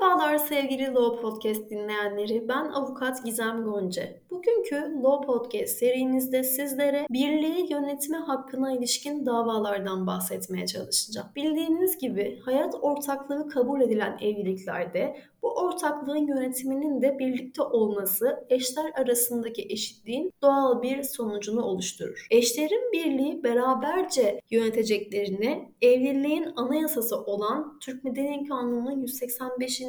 Merhabalar sevgili Law Podcast dinleyenleri. Ben avukat Gizem Gonca. Bugünkü Law Podcast serimizde sizlere birliği yönetme hakkına ilişkin davalardan bahsetmeye çalışacağım. Bildiğiniz gibi hayat ortaklığı kabul edilen evliliklerde bu ortaklığın yönetiminin de birlikte olması eşler arasındaki eşitliğin doğal bir sonucunu oluşturur. Eşlerin birliği beraberce yöneteceklerini evliliğin anayasası olan Türk Medeni Kanunu'nun 185.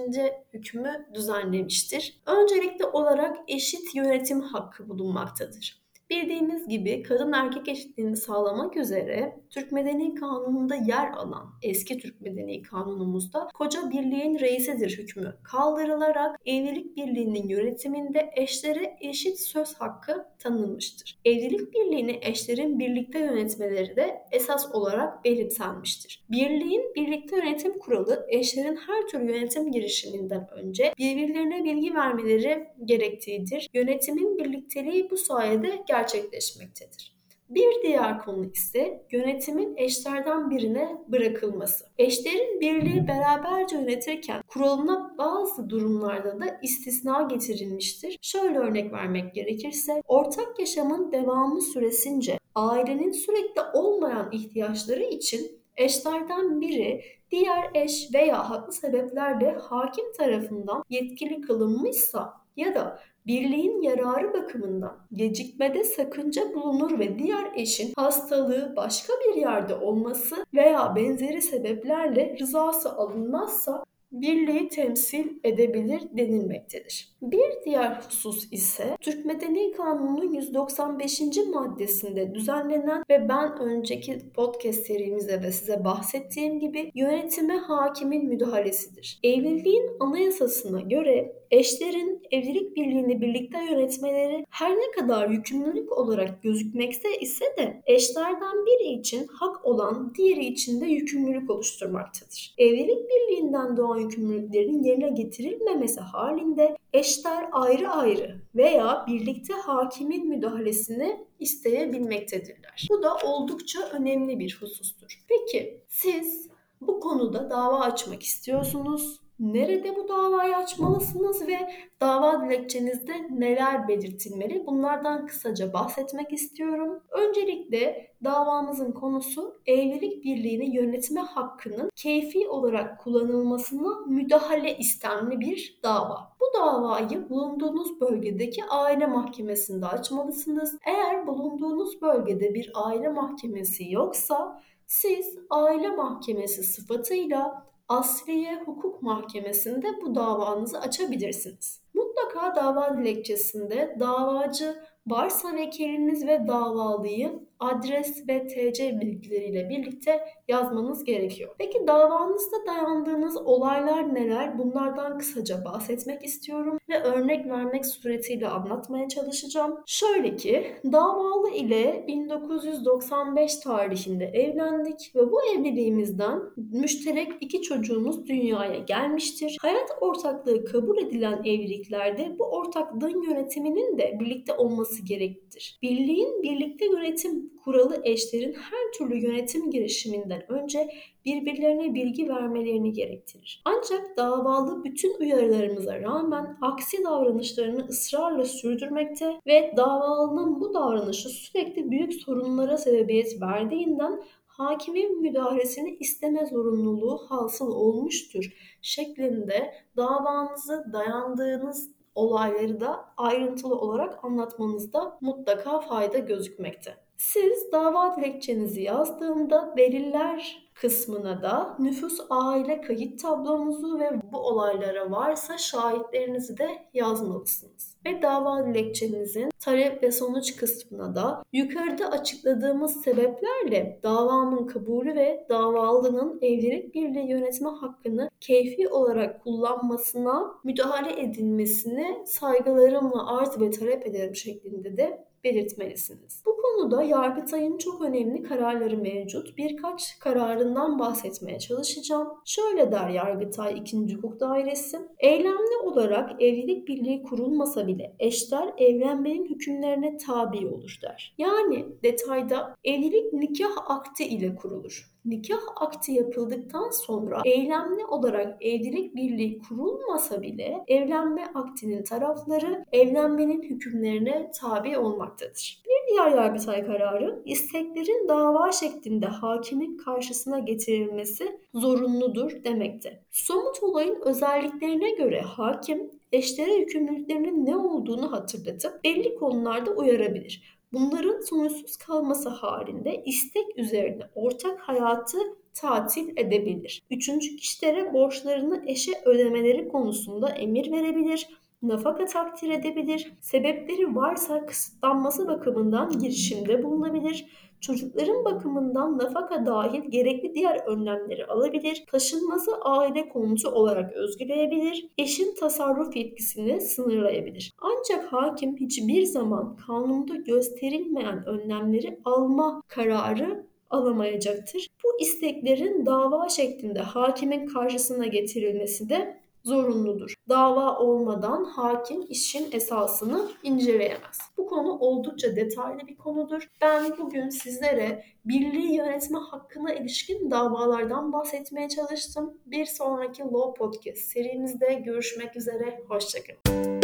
hükmü düzenlemiştir. Öncelikli olarak eşit yönetim hakkı bulunmaktadır. Bildiğimiz gibi kadın erkek eşitliğini sağlamak üzere Türk Medeni Kanunu'nda yer alan eski Türk Medeni Kanunumuzda koca birliğin reisidir hükmü kaldırılarak evlilik birliğinin yönetiminde eşlere eşit söz hakkı tanınmıştır. Evlilik birliğini eşlerin birlikte yönetmeleri de esas olarak belirtilmiştir. Birliğin birlikte yönetim kuralı eşlerin her türlü yönetim girişiminden önce birbirlerine bilgi vermeleri gerektiğidir. Yönetimin birlikteliği bu sayede gerçekleşir gerçekleşmektedir. Bir diğer konu ise yönetimin eşlerden birine bırakılması. Eşlerin birliği beraberce yönetirken kuralına bazı durumlarda da istisna getirilmiştir. Şöyle örnek vermek gerekirse ortak yaşamın devamı süresince ailenin sürekli olmayan ihtiyaçları için eşlerden biri diğer eş veya haklı sebeplerle hakim tarafından yetkili kılınmışsa ya da birliğin yararı bakımından gecikmede sakınca bulunur ve diğer eşin hastalığı başka bir yerde olması veya benzeri sebeplerle rızası alınmazsa birliği temsil edebilir denilmektedir. Bir diğer husus ise Türk Medeni Kanunu'nun 195. maddesinde düzenlenen ve ben önceki podcast serimizde de size bahsettiğim gibi yönetime hakimin müdahalesidir. Evliliğin anayasasına göre eşlerin evlilik birliğini birlikte yönetmeleri her ne kadar yükümlülük olarak gözükmekte ise de eşlerden biri için hak olan diğeri için de yükümlülük oluşturmaktadır. Evlilik birliğinden doğan yükümlülüklerin yerine getirilmemesi halinde eşler ayrı ayrı veya birlikte hakimin müdahalesini isteyebilmektedirler. Bu da oldukça önemli bir husustur. Peki siz bu konuda dava açmak istiyorsunuz nerede bu davayı açmalısınız ve dava dilekçenizde neler belirtilmeli? Bunlardan kısaca bahsetmek istiyorum. Öncelikle davamızın konusu evlilik birliğini yönetme hakkının keyfi olarak kullanılmasına müdahale istemli bir dava. Bu davayı bulunduğunuz bölgedeki aile mahkemesinde açmalısınız. Eğer bulunduğunuz bölgede bir aile mahkemesi yoksa siz aile mahkemesi sıfatıyla Asliye Hukuk Mahkemesi'nde bu davanızı açabilirsiniz. Mutlaka dava dilekçesinde davacı varsa vekiliniz ve davalıyı adres ve TC bilgileriyle birlikte yazmanız gerekiyor. Peki davanızda dayandığınız olaylar neler? Bunlardan kısaca bahsetmek istiyorum ve örnek vermek suretiyle anlatmaya çalışacağım. Şöyle ki davalı ile 1995 tarihinde evlendik ve bu evliliğimizden müşterek iki çocuğumuz dünyaya gelmiştir. Hayat ortaklığı kabul edilen evliliklerde bu ortaklığın yönetiminin de birlikte olması gereklidir. Birliğin birlikte yönetim kuralı eşlerin her türlü yönetim girişiminden önce birbirlerine bilgi vermelerini gerektirir. Ancak davalı bütün uyarılarımıza rağmen aksi davranışlarını ısrarla sürdürmekte ve davalının bu davranışı sürekli büyük sorunlara sebebiyet verdiğinden hakimin müdahalesini isteme zorunluluğu hasıl olmuştur şeklinde davanızı dayandığınız olayları da ayrıntılı olarak anlatmanızda mutlaka fayda gözükmekte. Siz dava dilekçenizi yazdığında deliller kısmına da nüfus aile kayıt tablonuzu ve bu olaylara varsa şahitlerinizi de yazmalısınız. Ve dava dilekçenizin talep ve sonuç kısmına da yukarıda açıkladığımız sebeplerle davamın kabulü ve davalının evlilik birliği yönetme hakkını keyfi olarak kullanmasına müdahale edilmesini saygılarımla arz ve talep ederim şeklinde de belirtmelisiniz. Konuda Yargıtay'ın çok önemli kararları mevcut. Birkaç kararından bahsetmeye çalışacağım. Şöyle der Yargıtay 2. Hukuk Dairesi. Eylemli olarak evlilik birliği kurulmasa bile eşler evlenmenin hükümlerine tabi olur der. Yani detayda evlilik nikah akti ile kurulur. Nikah akti yapıldıktan sonra eylemli olarak evlilik birliği kurulmasa bile evlenme aktinin tarafları evlenmenin hükümlerine tabi olmaktadır. Diğer Yargıtay kararı isteklerin dava şeklinde hakimin karşısına getirilmesi zorunludur demekte. Somut olayın özelliklerine göre hakim eşlere yükümlülüklerinin ne olduğunu hatırlatıp belli konularda uyarabilir. Bunların sonuçsuz kalması halinde istek üzerine ortak hayatı tatil edebilir. Üçüncü kişilere borçlarını eşe ödemeleri konusunda emir verebilir nafaka takdir edebilir, sebepleri varsa kısıtlanması bakımından girişimde bulunabilir, çocukların bakımından nafaka dahil gerekli diğer önlemleri alabilir, taşınmazı aile konutu olarak özgüleyebilir, eşin tasarruf yetkisini sınırlayabilir. Ancak hakim hiçbir zaman kanunda gösterilmeyen önlemleri alma kararı alamayacaktır. Bu isteklerin dava şeklinde hakimin karşısına getirilmesi de zorunludur. Dava olmadan hakim işin esasını inceleyemez. Bu konu oldukça detaylı bir konudur. Ben bugün sizlere birliği yönetme hakkına ilişkin davalardan bahsetmeye çalıştım. Bir sonraki Law Podcast serimizde görüşmek üzere. Hoşçakalın.